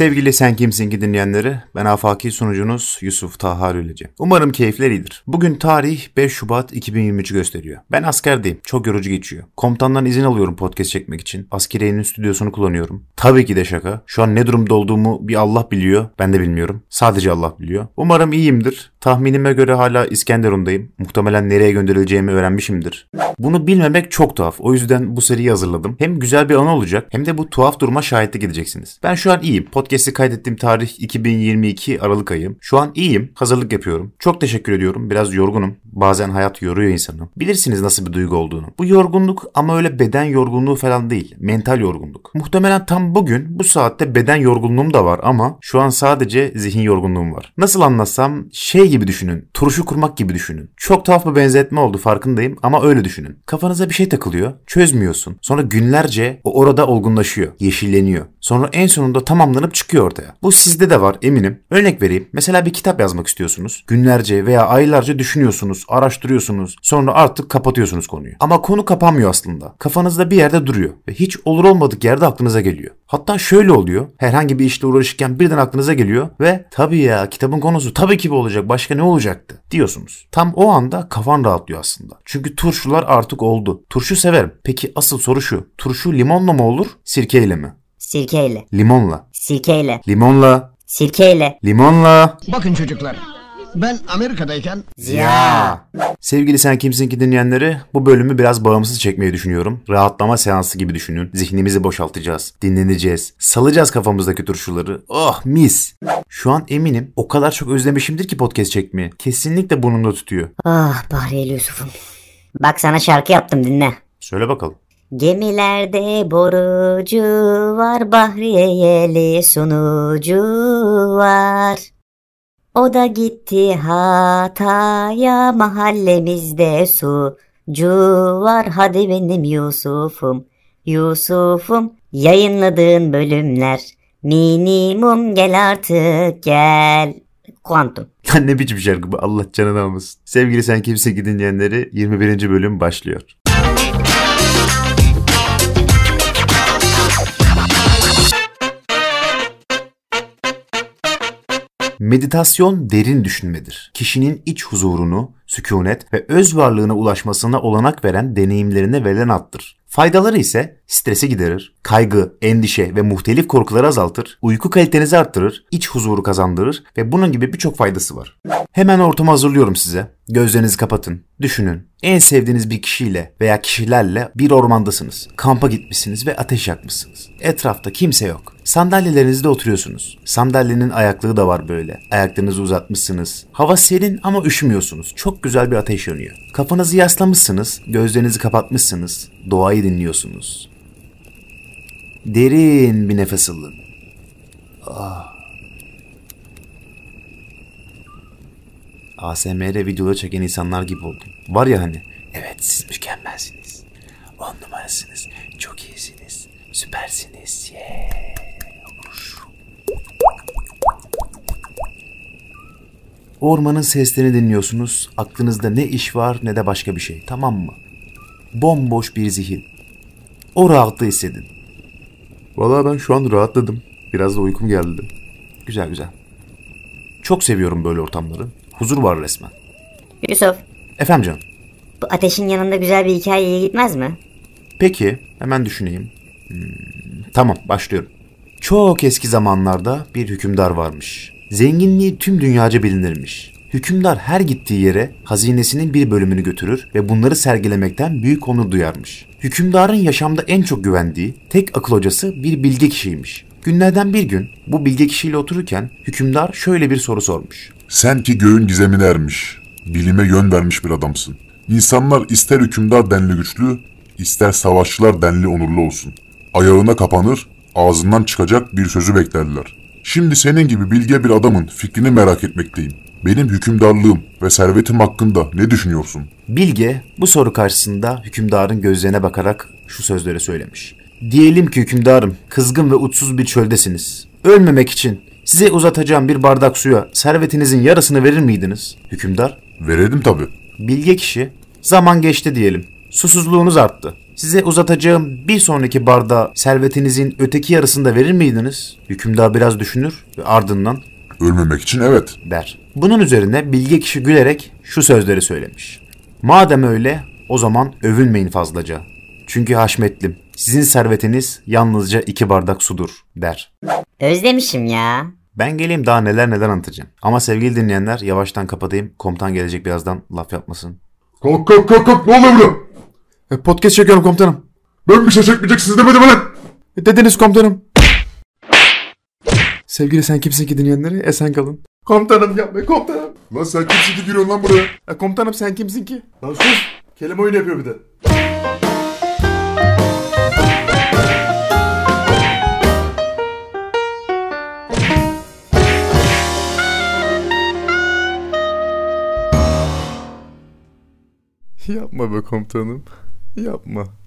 Sevgili Sen Kimsin ki dinleyenleri, ben afaki sunucunuz Yusuf Taha Rüleci. Umarım keyifler iyidir. Bugün tarih 5 Şubat 2023 gösteriyor. Ben askerdeyim, çok yorucu geçiyor. Komutandan izin alıyorum podcast çekmek için. Askeriyenin stüdyosunu kullanıyorum. Tabii ki de şaka. Şu an ne durumda olduğumu bir Allah biliyor, ben de bilmiyorum. Sadece Allah biliyor. Umarım iyiyimdir. Tahminime göre hala İskenderun'dayım. Muhtemelen nereye gönderileceğimi öğrenmişimdir. Bunu bilmemek çok tuhaf. O yüzden bu seriyi hazırladım. Hem güzel bir anı olacak hem de bu tuhaf duruma şahitlik edeceksiniz. Ben şu an iyiyim. Podcast'i kaydettiğim tarih 2022 Aralık ayım. Şu an iyiyim. Hazırlık yapıyorum. Çok teşekkür ediyorum. Biraz yorgunum. Bazen hayat yoruyor insanı. Bilirsiniz nasıl bir duygu olduğunu. Bu yorgunluk ama öyle beden yorgunluğu falan değil. Mental yorgunluk. Muhtemelen tam bugün bu saatte beden yorgunluğum da var ama şu an sadece zihin yorgunluğum var. Nasıl anlatsam şey gibi düşünün. Turşu kurmak gibi düşünün. Çok tuhaf bir benzetme oldu farkındayım ama öyle düşünün. Kafanıza bir şey takılıyor. Çözmüyorsun. Sonra günlerce o orada olgunlaşıyor. Yeşilleniyor. Sonra en sonunda tamamlanıp çıkıyor ortaya. Bu sizde de var eminim. Örnek vereyim. Mesela bir kitap yazmak istiyorsunuz. Günlerce veya aylarca düşünüyorsunuz, araştırıyorsunuz. Sonra artık kapatıyorsunuz konuyu. Ama konu kapanmıyor aslında. Kafanızda bir yerde duruyor ve hiç olur olmadık yerde aklınıza geliyor. Hatta şöyle oluyor. Herhangi bir işle uğraşırken birden aklınıza geliyor ve tabii ya kitabın konusu tabii ki bu olacak. Başka ne olacaktı diyorsunuz. Tam o anda kafan rahatlıyor aslında. Çünkü turşular artık oldu. Turşu severim. Peki asıl soru şu. Turşu limonla mı olur, sirkeyle mi? Sirkeyle. Limonla. Sirkeyle. Limonla. Sirkeyle. Limonla. Bakın çocuklar, ben Amerika'dayken Ziya. Sevgili Sen Kimsin ki dinleyenleri bu bölümü biraz bağımsız çekmeyi düşünüyorum. Rahatlama seansı gibi düşünün. Zihnimizi boşaltacağız, dinleneceğiz, salacağız kafamızdaki turşuları. Oh mis. Şu an eminim o kadar çok özlemişimdir ki podcast çekmeyi. Kesinlikle burnumda tutuyor. Ah Bahriyeli Yusuf'um. Bak sana şarkı yaptım dinle. Söyle bakalım. Gemilerde borucu var, Bahriyeli sunucu var. O da gitti Hatay'a, mahallemizde sucu var. Hadi benim Yusuf'um, Yusuf'um. Yayınladığın bölümler minimum gel artık gel. Kuantum. Lan ne biçim şarkı bu Allah canını almasın. Sevgili Sen Kimsin ki dinleyenleri 21. bölüm başlıyor. Meditasyon derin düşünmedir. Kişinin iç huzurunu, sükunet ve öz varlığına ulaşmasına olanak veren deneyimlerine verilen addır. Faydaları ise stresi giderir, kaygı, endişe ve muhtelif korkuları azaltır, uyku kalitenizi arttırır, iç huzuru kazandırır ve bunun gibi birçok faydası var. Hemen ortamı hazırlıyorum size. Gözlerinizi kapatın, düşünün. En sevdiğiniz bir kişiyle veya kişilerle bir ormandasınız. Kampa gitmişsiniz ve ateş yakmışsınız. Etrafta kimse yok. Sandalyelerinizde oturuyorsunuz. Sandalyenin ayaklığı da var böyle. Ayaklarınızı uzatmışsınız. Hava serin ama üşümüyorsunuz. Çok güzel bir ateş yanıyor. Kafanızı yaslamışsınız, gözlerinizi kapatmışsınız. Doğayı dinliyorsunuz. Derin bir nefes alın. ASMR videoları çeken insanlar gibi oldum. Var ya hani, evet siz mükemmelsiniz. On numarasınız, çok iyisiniz, süpersiniz. Yeah. Ormanın seslerini dinliyorsunuz. Aklınızda ne iş var ne de başka bir şey. Tamam mı? Bomboş bir zihin. O rahatlığı hissedin. Vallahi ben şu an rahatladım. Biraz da uykum geldi. Güzel güzel. Çok seviyorum böyle ortamları. Huzur var resmen. Yusuf, Efendim canım. bu ateşin yanında güzel bir hikayeye gitmez mi? Peki hemen düşüneyim. Hmm, tamam başlıyorum. Çok eski zamanlarda bir hükümdar varmış. Zenginliği tüm dünyaca bilinirmiş. Hükümdar her gittiği yere hazinesinin bir bölümünü götürür ve bunları sergilemekten büyük onur duyarmış. Hükümdarın yaşamda en çok güvendiği tek akıl hocası bir bilge kişiymiş. Günlerden bir gün bu bilge kişiyle otururken hükümdar şöyle bir soru sormuş. Sen ki göğün gizemine ermiş, bilime yön vermiş bir adamsın. İnsanlar ister hükümdar denli güçlü, ister savaşçılar denli onurlu olsun. Ayağına kapanır, ağzından çıkacak bir sözü beklerler. Şimdi senin gibi bilge bir adamın fikrini merak etmekteyim. Benim hükümdarlığım ve servetim hakkında ne düşünüyorsun? Bilge bu soru karşısında hükümdarın gözlerine bakarak şu sözleri söylemiş. Diyelim ki hükümdarım kızgın ve uçsuz bir çöldesiniz. Ölmemek için size uzatacağım bir bardak suya servetinizin yarısını verir miydiniz? Hükümdar Verelim tabi. Bilge kişi, zaman geçti diyelim. Susuzluğunuz arttı. Size uzatacağım bir sonraki barda servetinizin öteki yarısını da verir miydiniz? Hükümdar biraz düşünür ve ardından Ölmemek için evet. der. Bunun üzerine bilge kişi gülerek şu sözleri söylemiş. Madem öyle o zaman övünmeyin fazlaca. Çünkü haşmetlim sizin servetiniz yalnızca iki bardak sudur der. Özlemişim ya. Ben geleyim daha neler neler anlatacağım. Ama sevgili dinleyenler yavaştan kapatayım. Komutan gelecek birazdan laf yapmasın. Kalk kalk kalk kalk ne oluyor burada? E, podcast çekiyorum komutanım. Ben bir şey çekmeyeceksiniz demedim lan. E, dediniz komutanım. Sevgili sen kimsin ki dinleyenleri? Esen kalın. Komutanım yapma komutanım. Lan sen kimsin ki giriyorsun lan buraya? E, komutanım sen kimsin ki? Lan sus. Kelime oyunu yapıyor bir de. Yapma be komutanım. Yapma.